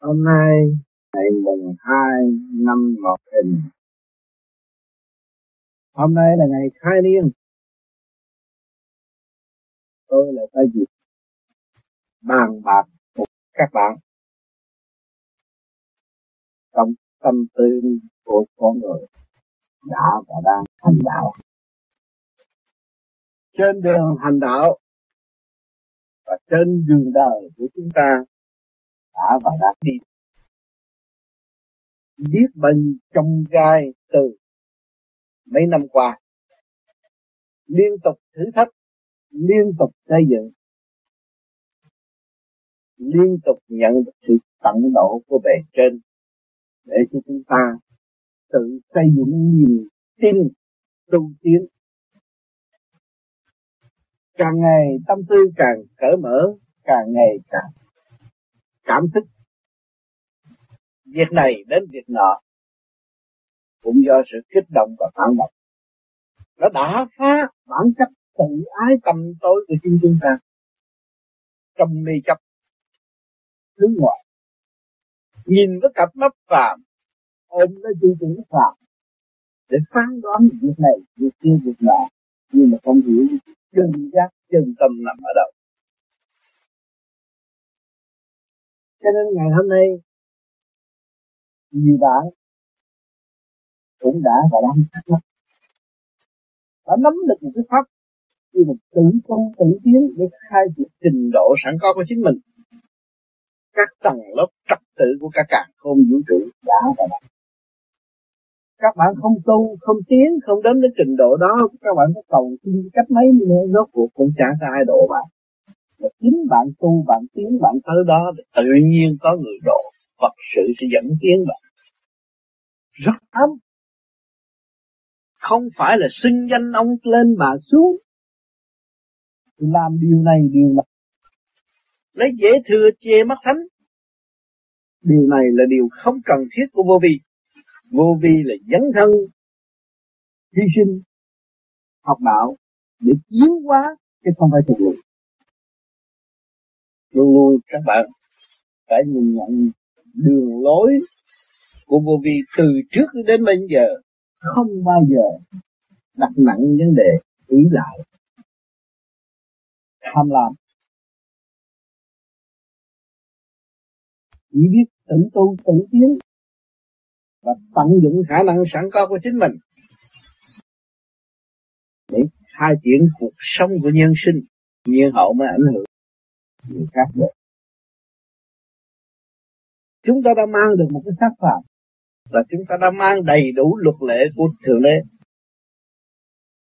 Hôm nay ngày mùng 2 năm Ngọc Thìn. Hôm nay là ngày khai niên. Tôi lại có dịp bàn bạc cùng các bạn trong tâm tư của con người đã và đang hành đạo. Trên đường hành đạo và trên đường đời của chúng ta đã và đã đi. Biết bao nhiêu trong gai từ mấy năm qua, liên tục thử thách, liên tục xây dựng, liên tục nhận được sự tận độ của bề trên để cho chúng ta tự xây dựng niềm tin tu tiến. Càng ngày tâm tư càng cởi mở, càng ngày càng cảm thức. Việc này đến việc nọ cũng do sự kích động và phản động. Nó đã phá bản chất tự ái tâm tối của chính chúng ta trong mê chấp thứ ngoại. Nhìn với cặp mắt phạm ôm lấy tư tưởng phạm để phán đoán việc này, việc kia, việc nọ, nhưng mà không hiểu, chân giác, chân tâm nằm ở đâu. Cho nên ngày hôm nay nhiều bạn cũng đã và đang thắc mắc đã nắm được một cái pháp như một tự công tự tiến để khai triển trình độ sẵn có của chính mình. Các tầng lớp trật tự của cả càng không vũ trụ đã và đang các bạn không tu, không tiến, không đến đến trình độ đó, các bạn có cầu xin cách mấy nữa rốt cuộc cũng chẳng có ai độ bạn và chính bạn tu, bạn tiến, bạn tới đó, tự nhiên có người độ Phật sự sẽ dẫn tiến bạn. Rất ấm. Không phải là xưng danh ông lên mà xuống. Làm điều này điều này. Lấy dễ thừa chê mắt thánh. Điều này là điều không cần thiết của vô vi. Vô vi là dấn thân, hy sinh, học đạo để tiến hóa chứ không phải thực lực luôn luôn các bạn phải nhìn nhận đường lối của vô vi từ trước đến bây giờ. Không bao giờ đặt nặng vấn đề ý lại. Tham lam. Chỉ biết tự tu, tự tiến và tận dụng khả năng sẵn có của chính mình để khai triển cuộc sống của nhân sinh nhiên hậu mới ảnh hưởng người khác được chúng ta đã mang được một cái xác phạm là chúng ta đã mang đầy đủ luật lệ của thượng đế.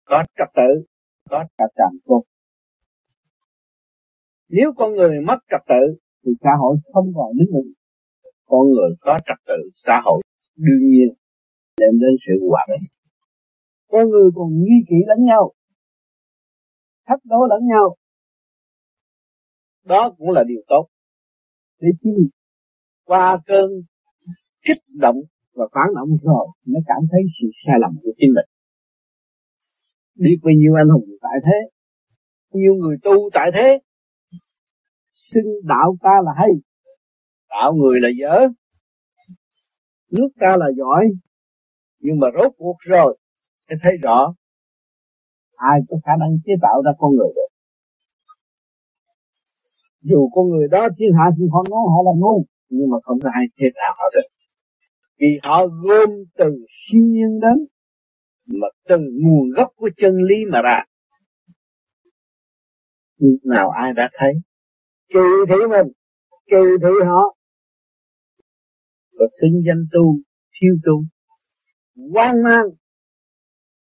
Có trật tự, có cả trạm cốt nếu con người mất trật tự, thì xã hội không còn đứng vững. Con người có trật tự, xã hội đương nhiên đem đến sự hòa bình. Con người còn nghi kỵ lẫn nhau, thách đố lẫn nhau đó cũng là điều tốt. Để chi qua cơn kích động và phản động rồi, mới cảm thấy sự sai lầm của chính mình. Biết bao nhiêu anh hùng tại thế, nhiều người tu tại thế, xưng đạo ta là hay, đạo người là dở, nước ta là giỏi, nhưng mà rốt cuộc rồi thì thấy rõ, ai có khả năng chế tạo ra con người được dù con người đó thiên hạ thì họ nói, họ là ngu. Nhưng mà không có ai chế nào họ được. Vì họ gom từ siêu nhiên đến, mà từ nguồn gốc của chân lý mà ra. Nào ai đã thấy, kỳ thị mình, kỳ thị họ. Và xưng danh tu thiếu tu quan mang,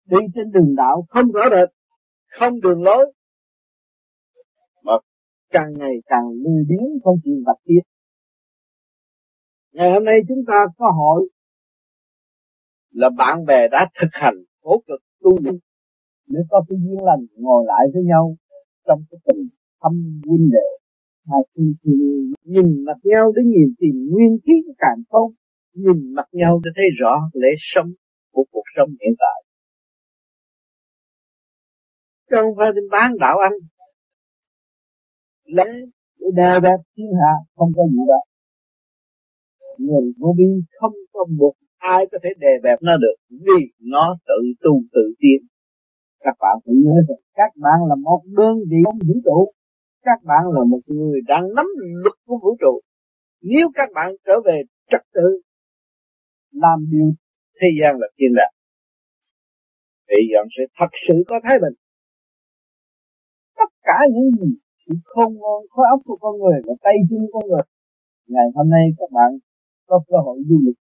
đi trên đường đạo không rõ rệt, không đường lối càng ngày càng lưu biến không chịu vật tiết ngày hôm nay chúng ta có hội là bạn bè đã thực hành cố cực tu luyện để có cái duyên lành ngồi lại với nhau trong cái tình thâm huynh đệ mà thì, thì nhìn mặt nhau để nhìn tìm nguyên khí của càng không nhìn mặt nhau để thấy rõ lễ sống của cuộc sống hiện tại. Chứ không phải bán đạo anh lấy để đè bẹp thiên hạ không có gì đó người vô vi không có một ai có thể đè bẹp nó được, vì nó tự tu tự tiến. Các bạn phải nhớ rằng các bạn là một đơn vị trong vũ trụ. Các bạn là một người đang nắm luật của vũ trụ. Nếu các bạn trở về trật tự, làm điều thế gian là thiên đàng. Thì bạn sẽ thật sự có thái bình. Tất cả những gì sự không ngon khối óc của con người và tay chân con người. Ngày hôm nay các bạn có cơ hội du lịch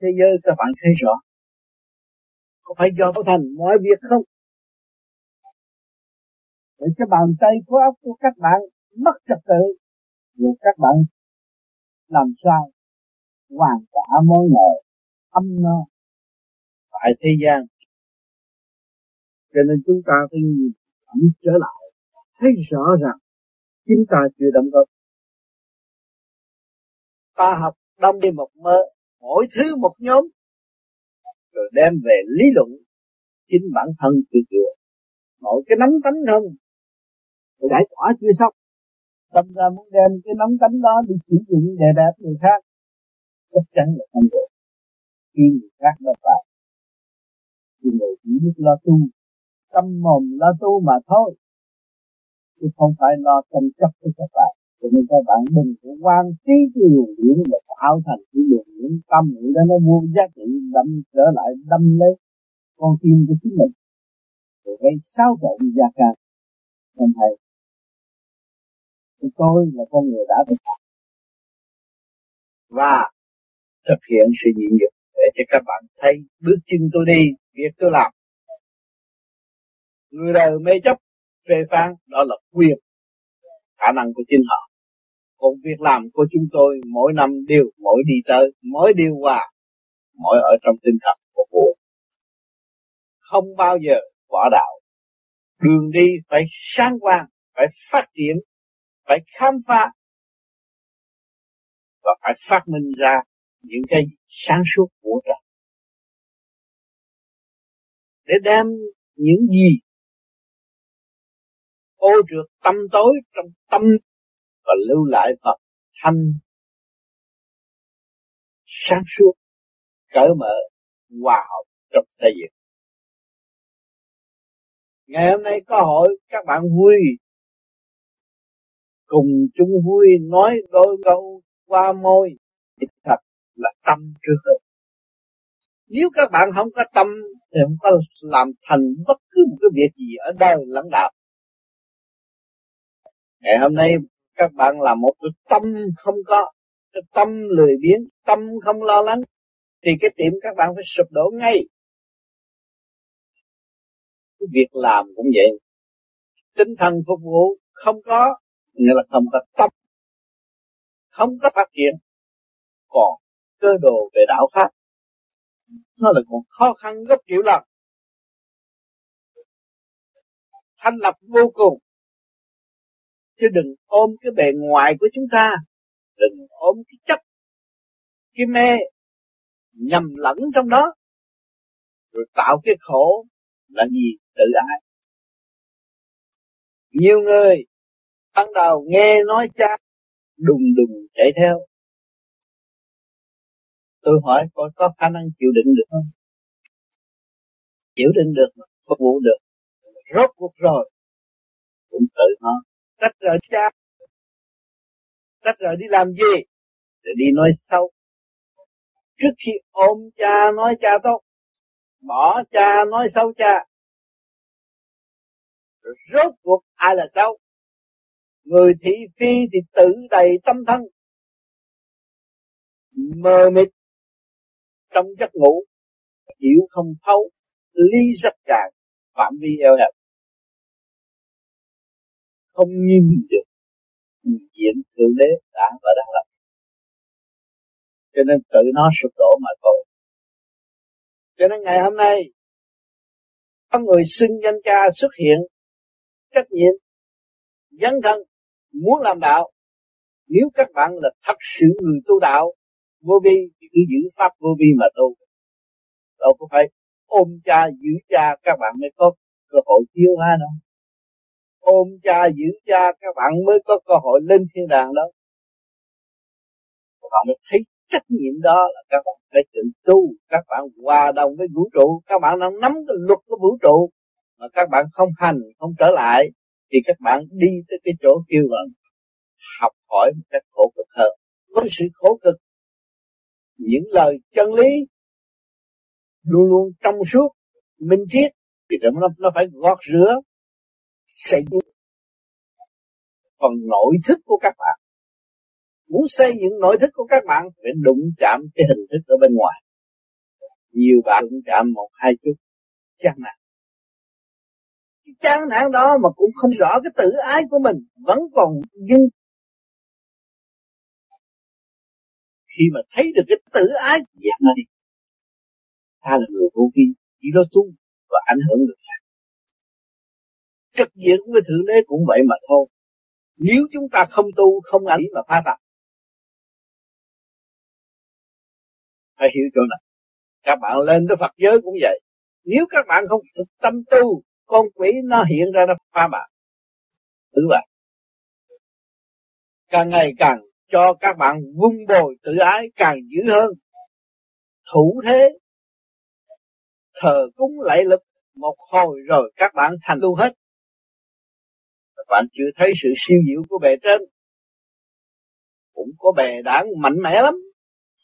thế giới, các bạn thấy rõ. Có phải do thành mọi việc không? Để cho bàn tay, khối óc của các bạn mất trật tự rồi các bạn làm sao hoàn trả món nợ âm no tại thế gian. Cho nên chúng ta phải nhìn trở lại, thấy rõ rằng chúng ta chưa đóng góp ta học đông đi một mơ, mỗi thứ một nhóm, rồi đem về lý luận chính bản thân tự chữa mỗi cái nắm tánh không giải tỏa chưa xong. Tâm ra muốn đem cái nắm tánh đó đi sử dụng để đẹp người khác, chắc chắn là không được. Khi người khác nó phải thì người chỉ biết lo tu, tâm mồm lo tu mà thôi chứ không phải lo tranh chấp với các bạn. Cho nên các bạn đừng có quan trí cái luồng điển và tạo thành cái luồng điển tâm nghĩ đó, nó vô giá trị, đâm trở lại, đâm lấy con tim của chính mình. Rồi gây sao trộn gia ca. Nên thầy tôi là con người đã thực hành và thực hiện sự nhịn nhục để cho các bạn thấy bước chân tôi đi, việc tôi làm. Người đời mê chấp phê phán, đó là quyền, khả năng của chính họ. Còn việc làm của chúng tôi mỗi năm đều, mỗi đi tới, mỗi điều qua, mỗi ở trong tinh thần của vua. Không bao giờ bỏ đạo. Đường đi phải sáng quang, phải phát triển, phải khám phá, và phải phát minh ra những cái sáng suốt của trời. Để đem những gì ô trượt tâm tối trong tâm và lưu lại Phật thanh. Sáng suốt, cởi mở, hòa hợp trong xây dựng. Ngày hôm nay có hội, các bạn vui. Cùng chung vui nói đôi câu qua môi. Thật là tâm trước hơn. nếu các bạn không có tâm thì không có làm thành bất cứ một cái việc gì ở đời lãnh đạo ngày hôm nay các bạn là một cái tâm không có, cái tâm lười biếng, tâm không lo lắng, thì cái tiệm các bạn phải sụp đổ ngay. Cái việc làm cũng vậy. Tinh thần phục vụ không có, nghĩa là không có tâm, không có phát triển. Còn cơ đồ về đạo pháp, nó là còn khó khăn gấp triệu lần. Thanh lập vô cùng chứ đừng ôm cái bề ngoài của chúng ta. Đừng ôm cái chấp cái mê nhầm lẫn trong đó. Rồi tạo cái khổ là gì? Tự ái. Nhiều người ban đầu nghe nói cha đùng đùng chạy theo. Tôi hỏi coi có khả năng chịu đựng được không? Chịu đựng được, phục vụ được. Rốt cuộc rồi. Cũng tự nó tách rời cha tách rời đi làm gì? Để đi nói xấu. Trước khi ôm cha nói cha tốt bỏ cha nói xấu cha. Rồi rốt cuộc ai là xấu? Người thị phi thì tự đầy tâm thân. Mờ mịt trong giấc ngủ, chịu không thấu ly rất càng phạm vi eo hẹp không nghiêm được. Diện thượng đế, đã và đang làm cho nên tự nó sụp đổ mà thôi. Cho nên ngày hôm nay, có người xưng danh cha xuất hiện, trách nhiệm, dấn thân, muốn làm đạo. Nếu các bạn là thật sự người tu đạo, vô vi, thì cứ giữ pháp vô vi mà tu. Đâu có phải ôm cha, giữ cha, các bạn mới có cơ hội tiêu ha đâu ôm cha, giữ cha, các bạn mới có cơ hội lên thiên đàng đó. Các bạn mới thấy trách nhiệm đó là các bạn phải tự tu, các bạn hòa đồng với vũ trụ. Các bạn đang nắm cái luật của vũ trụ mà các bạn không hành, không trở lại, thì các bạn đi tới cái chỗ kêu gọi học hỏi một cách khổ cực hơn. Với sự khổ cực, những lời chân lý luôn luôn trong suốt, minh triết thì nó nó phải gọt rửa xây dựng phần nội thức của các bạn, muốn xây dựng nội thức của các bạn phải đụng chạm cái hình thức ở bên ngoài. Nhiều bạn đụng chạm một, hai chút, chán nản. Cái chán nản đó mà cũng không rõ cái tự ái của mình, vẫn còn dưng khi mà thấy được cái tự ái dạng này ta là người vô vi, chỉ lo tu và ảnh hưởng được. khác trực diện với thượng đế cũng vậy mà thôi. Nếu chúng ta không tu, không ảnh mà phá tập phải hiểu chỗ này. Các bạn lên tới Phật giới cũng vậy. Nếu các bạn không thực tâm tu, con quỷ nó hiện ra nó phá bạn. Thứ vậy càng ngày càng cho các bạn vun bồi tự ái càng dữ hơn. Thủ thế, thờ cúng lạy lực, một hồi rồi các bạn thành tu hết các bạn chưa thấy sự siêu diệu của bề trên. Cũng có bè đảng mạnh mẽ lắm.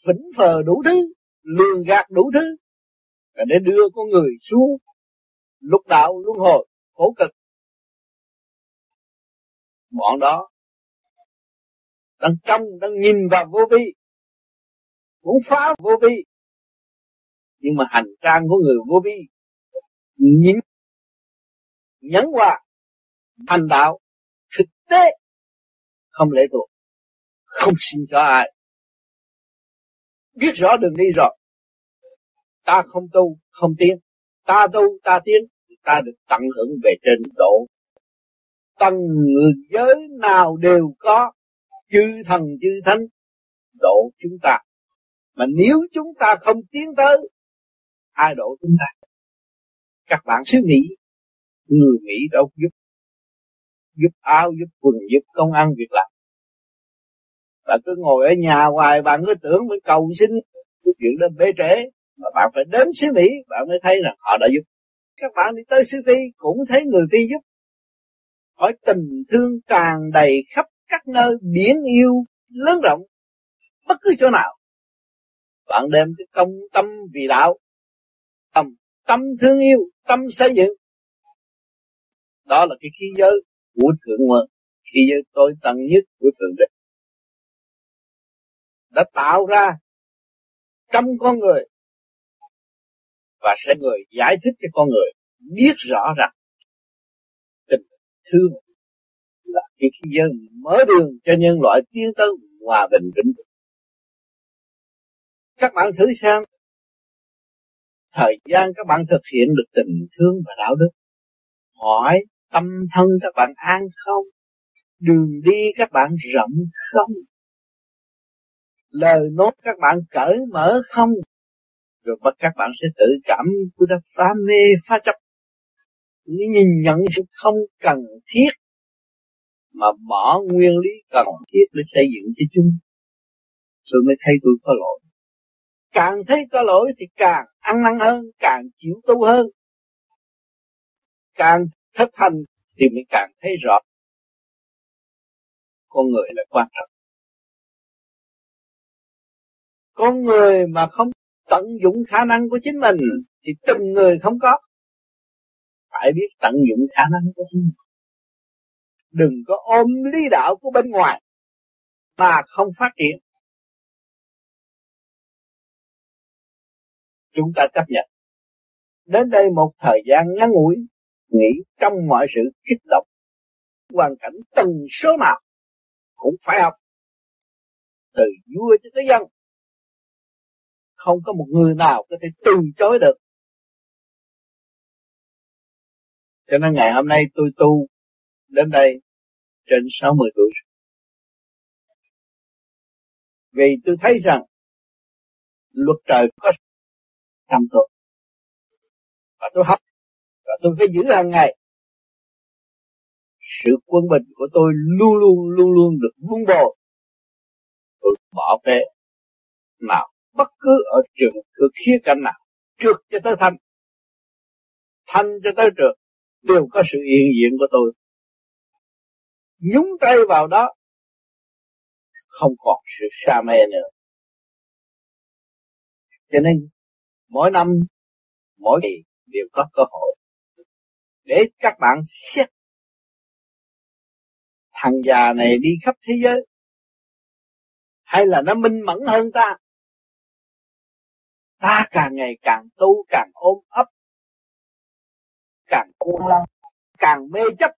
Phỉnh phờ đủ thứ, lường gạt đủ thứ. Để đưa con người xuống lúc đạo luân hồi, khổ cực. Bọn đó đang trong, đang nhìn vào vô vi, muốn phá vô vi. Nhưng mà hành trang của người vô vi nhìn nhấn qua thành đạo thực tế, không lệ thuộc, không xin cho ai. Biết rõ đường đi rồi. Ta không tu, không tiến. Ta tu, ta tiến, ta được tận hưởng về trên độ. Tầng người giới nào đều có, chư thần, chư thánh, độ chúng ta. Mà nếu chúng ta không tiến tới, ai độ chúng ta? Các bạn suy nghĩ, người Mỹ đâu giúp giúp áo, giúp quần, giúp công ăn việc làm. Bạn cứ ngồi ở nhà hoài bạn cứ tưởng mới cầu xin cái chuyện đó bế trễ. Mà bạn phải đến xứ Mỹ bạn mới thấy rằng họ đã giúp. Các bạn đi tới xứ Phi cũng thấy người Phi giúp. Hỏi tình thương tràn đầy khắp các nơi, biển yêu, lớn rộng, bất cứ chỗ nào. Bạn đem cái công tâm vì đạo tâm tâm thương yêu, tâm xây dựng. Đó là cái khí giới của thượng nguồn khi giới tối tận nhất của thượng đế đã tạo ra trăm con người và sẽ người giải thích cho con người biết rõ rằng tình thương là khi khi giới mở đường cho nhân loại tiến tới hòa bình vĩnh viễn. Các bạn thử xem, thời gian các bạn thực hiện được tình thương và đạo đức, hỏi tâm thân các bạn an không, đường đi các bạn rộng không, lời nói các bạn cởi mở không, rồi bắt các bạn sẽ tự cảm của đã phá mê phá chấp. Nhìn nhận sự không cần thiết mà bỏ nguyên lý cần thiết để xây dựng cho chúng. Rồi mới thấy tôi có lỗi. Càng thấy có lỗi thì càng ăn năn hơn càng chịu tu hơn. Càng thất thành thì mới càng thấy rõ. Con người là quan trọng. Con người mà không tận dụng khả năng của chính mình thì từng người không có. Phải biết tận dụng khả năng của chính mình. Đừng có ôm lý đạo của bên ngoài mà không phát triển. Chúng ta chấp nhận. Đến đây một thời gian ngắn ngủi nghĩ trong mọi sự kích động, hoàn cảnh từng số nào cũng phải học. Từ vua cho tới dân, không có một người nào có thể từ chối được. Cho nên ngày hôm nay tôi tu đến đây trên 60 tuổi. Vì tôi thấy rằng luật trời có trong tôi và tôi học tôi phải giữ hàng ngày sự quân bình của tôi luôn luôn luôn luôn được vun bồi tôi bỏ về nào, bất cứ ở trường cực khía cạnh nào, trượt cho tới thanh, thanh cho tới trượt, đều có sự hiện diện của tôi. Nhúng tay vào đó, không còn sự sa mê nữa. Cho nên, mỗi năm, mỗi kỳ đều có cơ hội để các bạn xét. Thằng già này đi khắp thế giới. Hay là nó minh mẫn hơn ta? Ta càng ngày càng tu, càng ôm ấp, càng cuồng lăng, càng mê chấp.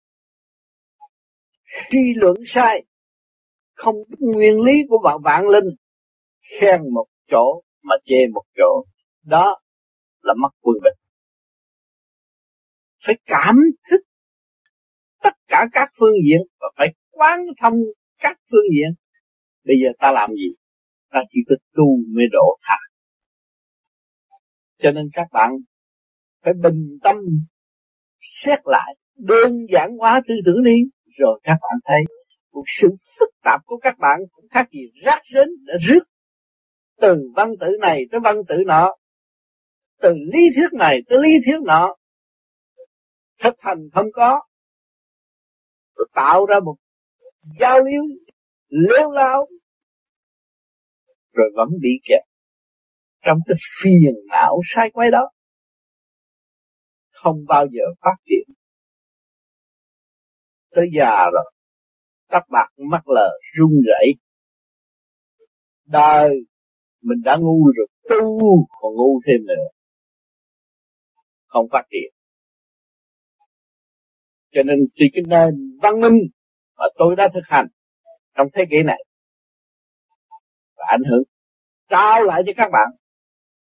Suy luận sai, không biết nguyên lý của vạn vạn linh, khen một chỗ mà chê một chỗ. Đó là mất quân bình phải cảm thức tất cả các phương diện và phải quán thông các phương diện. Bây giờ ta làm gì? Ta chỉ có tu mới độ tha cho nên các bạn phải bình tâm, xét lại đơn giản hóa tư tưởng đi, rồi các bạn thấy cuộc sự phức tạp của các bạn cũng khác gì rác rến đã rước từ văn tự này tới văn tự nọ, từ lý thuyết này tới lý thuyết nọ thực hành không có. Tôi tạo ra một giao lưu lêu lao. Rồi vẫn bị kẹt trong cái phiền não sai quay đó. Không bao giờ phát triển. Tới già rồi, tóc bạc mắt lờ run rẩy. Đời, mình đã ngu rồi, tu còn ngu thêm nữa. Không phát triển cho nên từ cái nền văn minh mà tôi đã thực hành trong thế kỷ này và ảnh hưởng trao lại cho các bạn,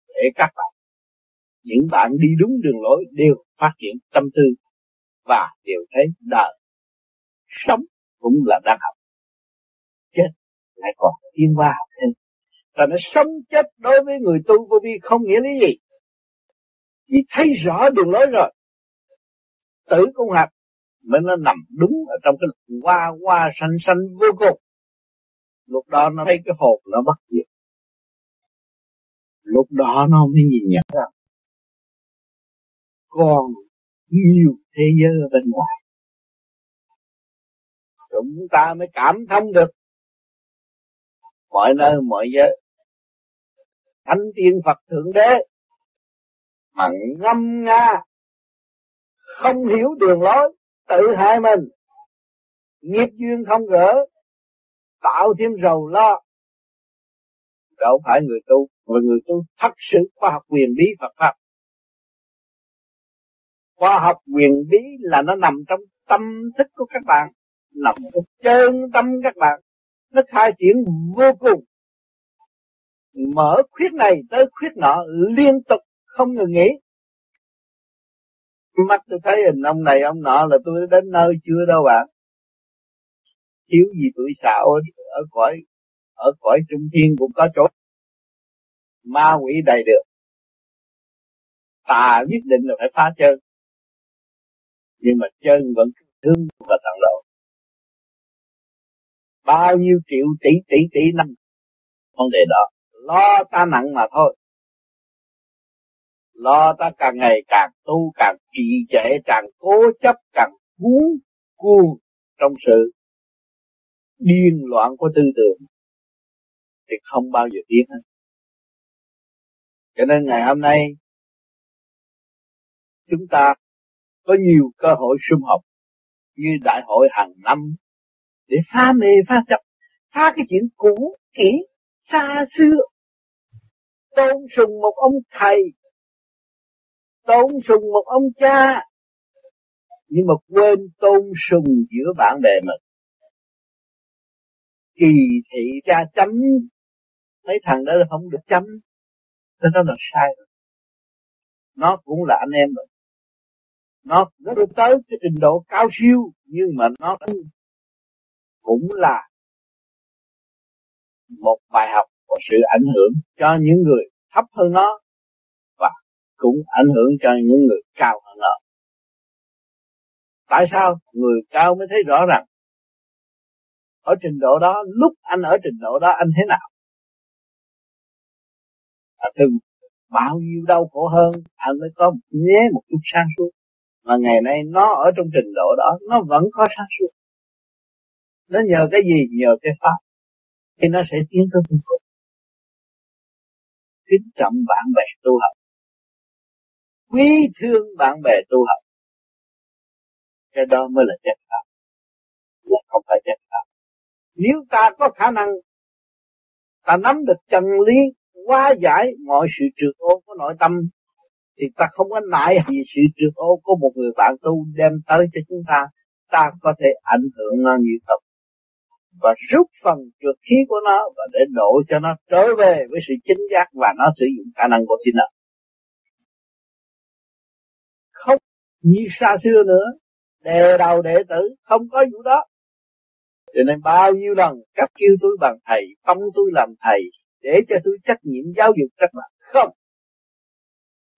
để các bạn, những bạn đi đúng đường lối đều phát triển tâm tư và đều thấy đời sống cũng là đang học. Chết lại còn tiến học thêm. Và nó sống chết đối với người tu vô vi không nghĩa lý gì. Vì thấy rõ đường lối rồi, tử cũng học mới nó nằm đúng ở trong cái hoa hoa xanh xanh vô cùng. Lúc đó nó thấy cái hồn nó bất diệt. Lúc đó nó mới nhìn nhận ra còn nhiều thế giới ở bên ngoài. Chúng ta mới cảm thông được. Mọi nơi, mọi giới. Thánh tiên Phật thượng đế. Mà ngâm nga, không hiểu đường lối tự hại mình. Nghiệp duyên không gỡ, tạo thêm rầu lo. Đâu phải người tu, mà người tu thật sự khoa học quyền bí Phật pháp. Khoa học quyền bí là nó nằm trong tâm thức của các bạn, nằm trong chân tâm các bạn. Nó khai triển vô cùng. Mở khuyết này tới khuyết nọ liên tục không ngừng nghỉ mắt tôi thấy hình ông này, ông nọ là tôi đến nơi chưa đâu bạn. Thiếu gì tuổi xạo ở cõi ở cõi trung thiên cũng có chỗ. Ma quỷ đầy được. Tà nhất định là phải phá chân. Nhưng mà chân vẫn thương và tận lộ bao nhiêu triệu tỷ tỷ tỷ năm. Vấn đề đó, lo ta nặng mà thôi lo ta càng ngày càng tu, càng trì trệ, càng cố chấp, càng cuốn cuồng trong sự điên loạn của tư tưởng thì không bao giờ tiến hết. Cho nên ngày hôm nay, chúng ta có nhiều cơ hội sum họp như đại hội hàng năm để phá mê, phá chấp, phá cái chuyện cũ, kỹ, xa xưa. Tôn sùng một ông thầy tôn sùng một ông cha. Nhưng mà quên tôn sùng giữa bạn bè mình. Kỳ thị cha chấm. Mấy thằng đó không được chấm. Nên nó là sai rồi. Nó cũng là anh em rồi. Nó nó được tới cái trình độ cao siêu, nhưng mà nó cũng là một bài học và sự ảnh hưởng cho những người thấp hơn nó cũng ảnh hưởng cho những người cao hơn họ. Tại sao người cao mới thấy rõ rằng ở trình độ đó lúc anh ở trình độ đó anh thế nào? À, từng bao nhiêu đau khổ hơn anh mới có nhé một chút sáng suốt. Mà ngày nay nó ở trong trình độ đó nó vẫn có sáng suốt. Nó nhờ cái gì? Nhờ cái pháp. Thì nó sẽ tiến tới phương cùng kính trọng bạn bè tu học quý thương bạn bè tu học. Cái đó mới là chất pháp là không phải chất pháp nếu ta có khả năng, ta nắm được chân lý, hóa giải mọi sự trượt ô của nội tâm, thì ta không có nại gì sự trượt ô của một người bạn tu đem tới cho chúng ta. Ta có thể ảnh hưởng nó như tập và rút phần trượt khí của nó và để độ cho nó trở về với sự chính giác và nó sử dụng khả năng của chính nó không như xa xưa nữa. Đề đầu đệ tử, không có vụ đó. Cho nên bao nhiêu lần cấp kêu tôi bằng thầy, phong tôi làm thầy, để cho tôi trách nhiệm giáo dục các bạn không.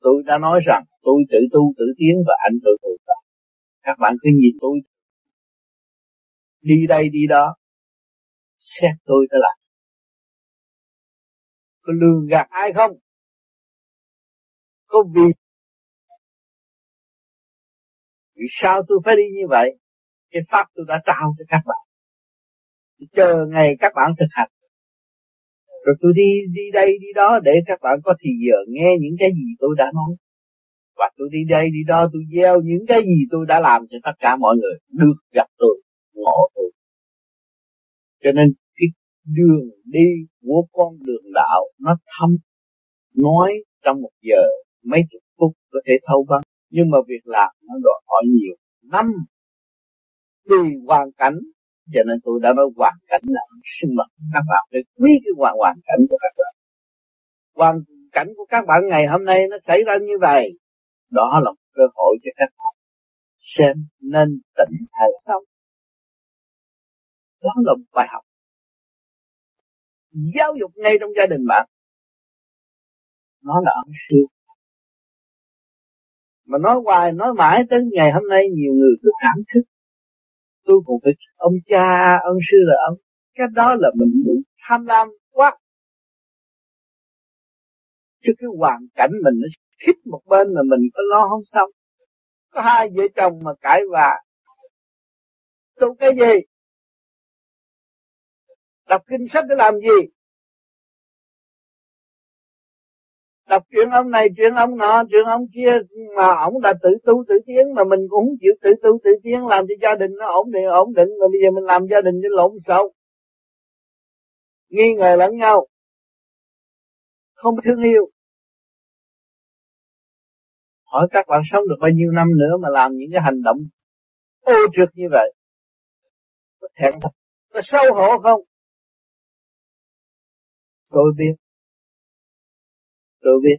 Tôi đã nói rằng, tôi tự tu, tự tiến và anh tự tu tập. Các bạn cứ nhìn tôi. Đi đây, đi đó. Xét tôi đã làm. Có lường gạt ai không? Có vì vì sao tôi phải đi như vậy? Cái pháp tôi đã trao cho các bạn. Chờ ngày các bạn thực hành. Rồi tôi đi đi đây, đi đó để các bạn có thì giờ nghe những cái gì tôi đã nói. Và tôi đi đây, đi đó, tôi gieo những cái gì tôi đã làm cho tất cả mọi người được gặp tôi, ngộ tôi. Cho nên cái đường đi của con đường đạo nó thâm nói trong một giờ, mấy chục phút có thể thâu vắng nhưng mà việc làm nó đòi hỏi nhiều năm tùy hoàn cảnh. Cho nên tôi đã nói hoàn cảnh là sinh mệnh các bạn, phải quý cái hoàn hoàn cảnh của các bạn. Hoàn cảnh của các bạn ngày hôm nay nó xảy ra như vậy, đó là một cơ hội cho các bạn xem nên tỉnh hay không. Đó là một bài học. Giáo dục ngay trong gia đình bạn, nó là ân sư mà nói hoài, nói mãi tới ngày hôm nay nhiều người cứ cảm thức. Tôi cũng phải, ông cha, ông sư là ông. Cái đó là mình tham lam quá. Chứ cái hoàn cảnh mình nó khít một bên mà mình có lo không xong có hai vợ chồng mà cãi vã. Tu cái gì? Đọc kinh sách để làm gì? Đọc chuyện ông này, chuyện ông nọ, chuyện ông kia, mà ổng đã tự tu, tự tiến, mà mình cũng không chịu tự tu, tự tiến, làm cho gia đình nó ổn định ổn định. Mà bây giờ mình làm gia đình cho lộn xộn. Nghi ngờ lẫn nhau. Không thương yêu. Hỏi các bạn sống được bao nhiêu năm nữa mà làm những cái hành động ô trượt như vậy? Có thẹn thật có xấu hổ không? Tôi biết tôi biết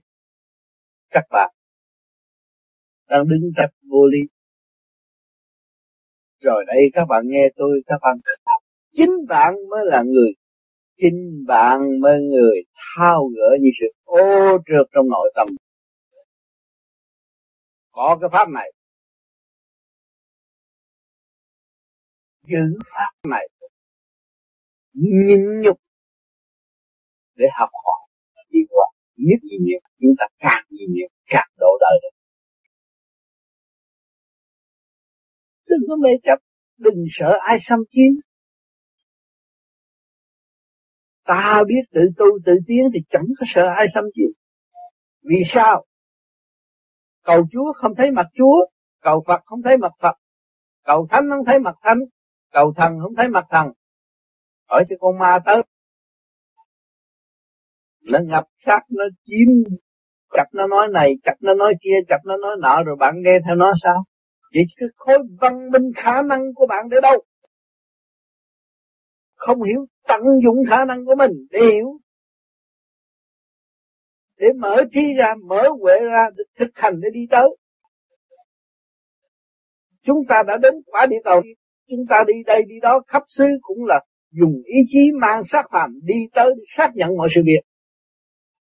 các bạn đang đứng chấp vô lý. Rồi đây các bạn nghe tôi, các bạn chính bạn mới là người. Chính bạn mới người thao gỡ những sự ô trượt trong nội tâm. Có cái pháp này. Giữ pháp này. Nhịn nhục để học hỏi. Đi qua nhất nhiều nhiều chúng ta càng nhiều nhiều càng độ đời được đừng có mê chấp, đừng sợ ai xâm chiếm. Ta biết tự tu, tự tiến thì chẳng có sợ ai xâm chiếm. Vì sao? Cầu chúa không thấy mặt chúa, cầu phật không thấy mặt phật, cầu thánh không thấy mặt thánh, cầu thần không thấy mặt thần. Hỏi cho con ma tới nó ngập sát nó chiếm. Chặt nó nói này chặt nó nói kia chặt nó nói nọ, rồi bạn nghe theo nó sao? Vậy cái khối văn minh khả năng của bạn để đâu? Không hiểu, tận dụng khả năng của mình để hiểu. Để mở trí ra, mở huệ ra để thực hành, để đi tới. Chúng ta đã đến quả địa cầu. Chúng ta đi đây, đi đó, khắp xứ cũng là dùng ý chí mang sát phàm đi tới xác nhận mọi sự việc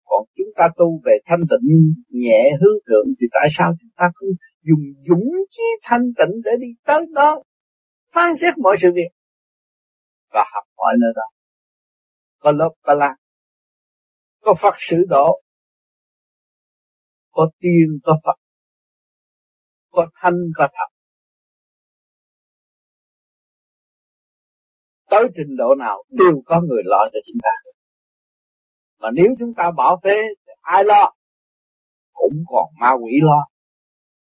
còn chúng ta tu về thanh tịnh, nhẹ hướng thượng thì tại sao chúng ta không dùng dũng chí thanh tịnh để đi tới đó phán xét mọi sự việc và học hỏi nơi đó? Có lớp có la, có Phật sự độ, có tiên, có Phật, có thanh, có thật. Tới trình độ nào đều có người lo cho chúng ta mà nếu chúng ta bỏ phế ai lo? Cũng còn ma quỷ lo.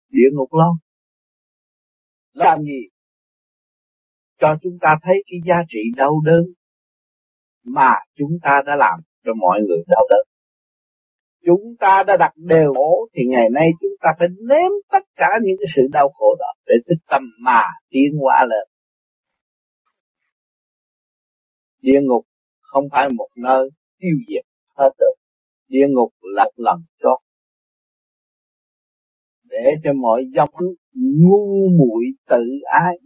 Địa ngục lo. Làm gì? Cho chúng ta thấy cái giá trị đau đớn mà chúng ta đã làm cho mọi người đau đớn. Chúng ta đã đặt đều khổ thì ngày nay chúng ta phải nếm tất cả những cái sự đau khổ đó để tích tâm mà tiến hóa lên. Địa ngục không phải một nơi tiêu diệt hết được địa ngục lạc lần chót. Để cho mọi giống ngu muội tự ái.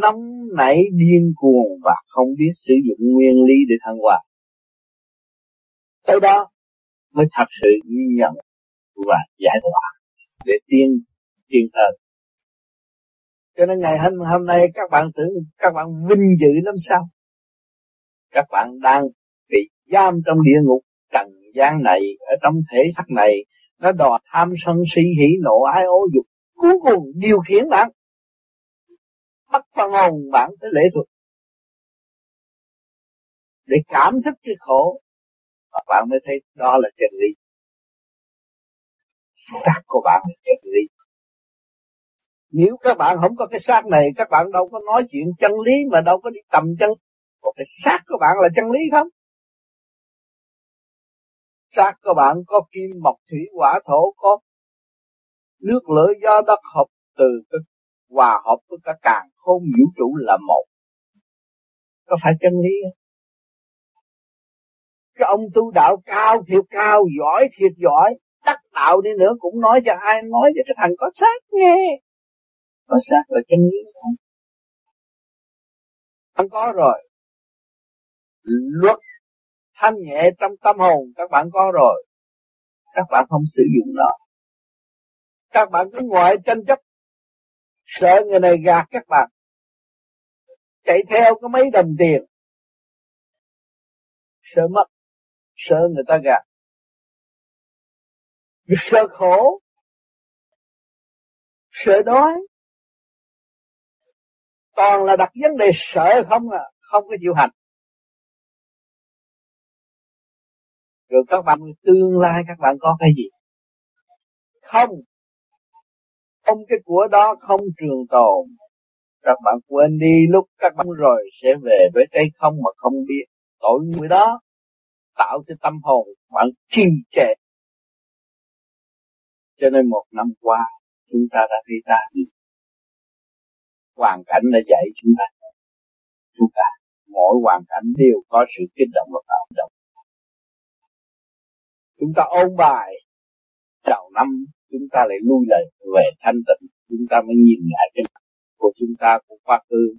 Nóng nảy điên cuồng và không biết sử dụng nguyên lý để thăng hoa. Tới đó mới thật sự nhận và giải tỏa để tiên tiên hơn cho nên ngày hôm hôm nay các bạn tưởng, các bạn vinh dự lắm sao? Các bạn đang bị giam trong địa ngục, trần gian này, ở trong thể xác này. Nó đòi tham sân si, hỉ nộ, ái ố, dục. Cuối cùng điều khiển bạn. Bắt phần hồn bạn tới lễ thuật. Để cảm thức cái khổ. Và bạn mới thấy đó là chân lý. Xác của bạn là chân lý. Nếu các bạn không có cái xác này, các bạn đâu có nói chuyện chân lý mà đâu có đi tầm chân có cái xác của bạn là chân lý không? Xác của bạn có kim mộc thủy, hỏa, thổ, có nước, lửa do đất, hợp, từ cái hòa, hợp với cả càng. Không vũ trụ là một. Có phải chân lý không? Cái ông tu đạo cao thiệt, cao giỏi thiệt giỏi, đắc đạo đi nữa cũng nói cho ai nói cho cái thằng có xác nghe. Có xác là chân lý không? Anh có rồi luật thanh nhẹ trong tâm hồn, các bạn có rồi. Các bạn không sử dụng nó. Các bạn cứ ngoại tranh chấp. Sợ người này gạt các bạn. Chạy theo có mấy đồng tiền. Sợ mất. Sợ người ta gạt. Sợ khổ. Sợ đói. Toàn là đặt vấn đề sợ không à. Không có chịu hành. Rồi các bạn tương lai các bạn có cái gì? Không. Không cái của đó, không trường tồn. Các bạn quên đi, lúc các bạn rồi sẽ về với cái không mà không biết. Tội người đó tạo cho tâm hồn bạn trì trệ. Cho nên một năm qua, chúng ta đã thấy ra đi. Hoàn cảnh đã dạy chúng ta. Chúng ta, mỗi hoàn cảnh đều có sự kích động và tạo động chúng ta ôn bài. Đầu năm, chúng ta lại lui lại về thanh tịnh. Chúng ta mới nhìn lại cái mặt của chúng ta của quá khứ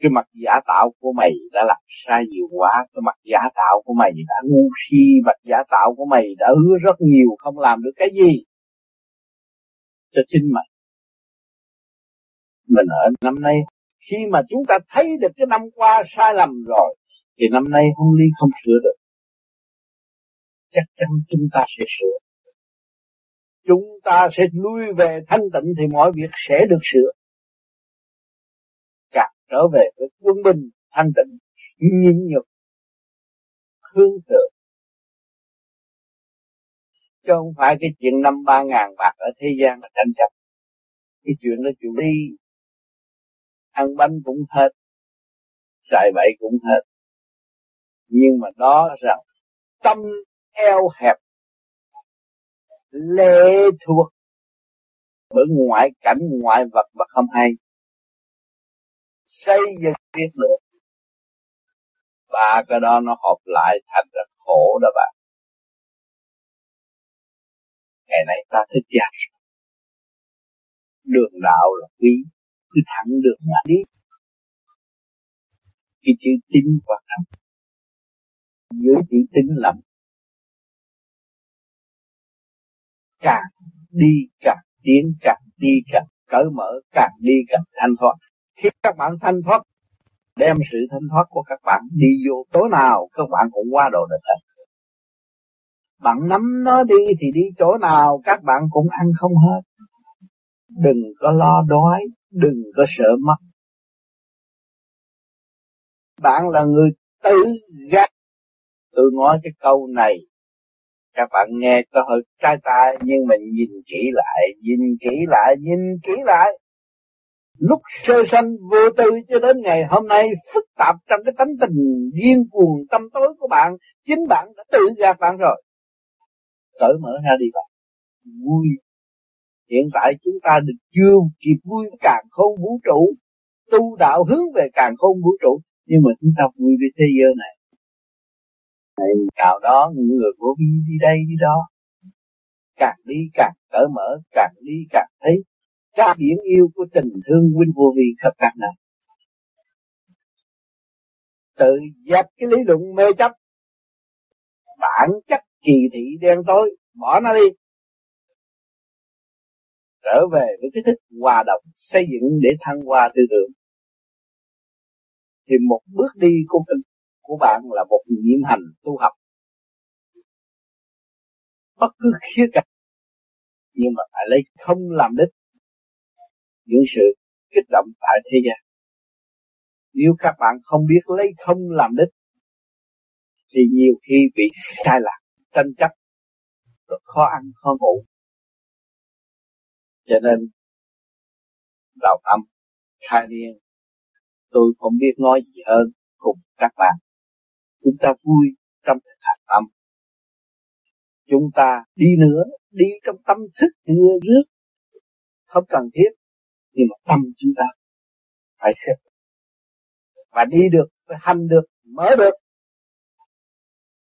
cái mặt giả tạo của mày đã làm sai nhiều quá. Cái mặt giả tạo của mày đã ngu si. Mặt giả tạo của mày đã hứa rất nhiều, không làm được cái gì. Cho chính mày mình ở năm nay, khi mà chúng ta thấy được cái năm qua sai lầm rồi, thì năm nay không ly không sửa được chắc chắn chúng ta sẽ sửa. Chúng ta sẽ lui về thanh tịnh thì mọi việc sẽ được sửa. Càng trở về với quân bình, thanh tịnh, nhịn nhục hương thượng chứ không phải cái chuyện năm ba ngàn bạc ở thế gian mà tranh chấp. Cái chuyện đó chuyện đi, ăn bánh cũng hết, xài bậy cũng hết. Nhưng mà đó rằng tâm eo hẹp. Lệ thuộc. Bởi ngoại cảnh, ngoại vật và không hay. Xây dựng biết được. Ba cái đó nó hợp lại thành ra khổ đó bạn. Ngày nay ta thích giác đường đạo là quý. Cứ thẳng đường mà đi. Cái chữ tin quan trọng dưới chữ tin lầm càng đi càng tiến càng đi càng cởi mở càng đi càng thanh thoát khi các bạn thanh thoát đem sự thanh thoát của các bạn đi vô tối nào các bạn cũng qua độ được hết bạn nắm nó đi thì đi chỗ nào các bạn cũng ăn không hết. Đừng có lo đói, đừng có sợ mất. Bạn là người tự gác. Tôi nói cái câu này, các bạn nghe có hơi tai tai nhưng mà nhìn kỹ lại, nhìn kỹ lại, nhìn kỹ lại. Lúc sơ sanh vô tư cho đến ngày hôm nay phức tạp trong cái tánh tình điên cuồng tâm tối của bạn, chính bạn đã tự gạt bạn rồi. Cởi mở ra đi bạn. Vui. Hiện tại chúng ta được chưa kịp vui càng không vũ trụ. Tu đạo hướng về càng không vũ trụ. Nhưng mà chúng ta vui với thế giới này này cào đó những người vô vi đi đây đi đó. Càng đi càng cởi mở, càng đi càng thấy các biển yêu của tình thương huynh vô vi khắp các nơi. Tự dẹp cái lý luận mê chấp, bản chất kỳ thị đen tối, bỏ nó đi. Trở về với cái thức hòa đồng xây dựng để thăng hoa tư tưởng. Thì một bước đi của mình của bạn là một niệm hành, tu học. Bất cứ khía cạnh, nhưng mà phải lấy không làm đích những sự kích động tại thế gian. Nếu các bạn không biết lấy không làm đích, thì nhiều khi bị sai lạc, tranh chấp, rồi khó ăn, khó ngủ. Cho nên, đạo tâm, khai niên, tôi không biết nói gì hơn cùng các bạn chúng ta vui trong thực hành tâm chúng ta đi nữa, đi trong tâm thức đưa rước. Không cần thiết, nhưng mà tâm chúng ta phải xếp. Và đi được, phải hành được, mở được.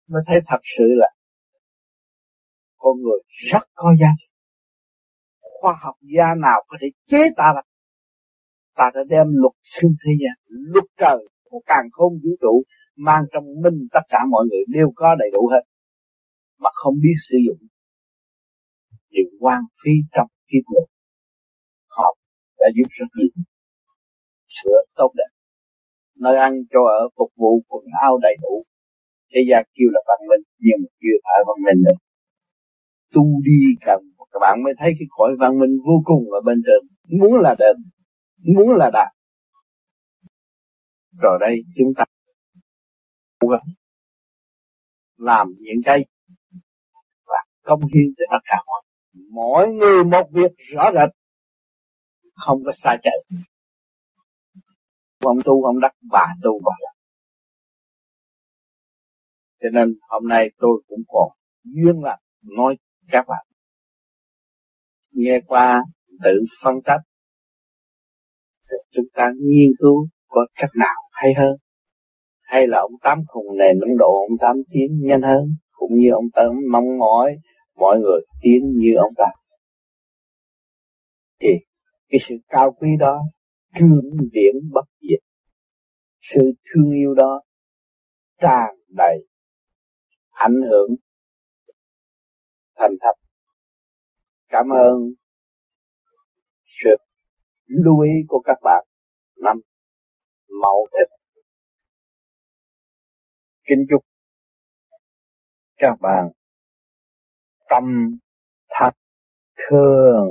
Mới thấy thật sự là con người rất có giá trị. Khoa học gia nào có thể chế ta được ta đã đem luật xương thế gian, luật trời của càng không vũ trụ mang trong mình tất cả mọi người đều có đầy đủ hết, mà không biết sử dụng. Thì quan phí trong kiếp người. Họ đã giúp rất nhiều. Sửa tốt đẹp. Nơi ăn cho ở, phục vụ, quần áo đầy đủ. Thế gian kêu là văn minh, nhưng mà chưa phải văn minh được tu đi cần, các bạn mới thấy cái cõi văn minh vô cùng ở bên trên. Muốn là đền, muốn là đạt rồi đây, chúng ta làm những cái và công hiến cho tất cả mọi mỗi người một việc rõ rệt, không có sai chạy ông tu, ông đắc, bà tu, bà đắc cho nên hôm nay tôi cũng còn duyên là nói các bạn. Nghe qua tự phân tích chúng ta nghiên cứu có cách nào hay hơn hay là ông tám khùng này Ấn độ, ông tám tiến nhanh hơn, cũng như ông tám mong mỏi, mọi người tiến như ông ta. Thì cái sự cao quý đó trương viễn bất diệt. Sự thương yêu đó tràn đầy ảnh hưởng thành thật. Cảm ơn sự lưu ý của các bạn. Năm mẫu thịt kính chúc các bạn tâm thật thường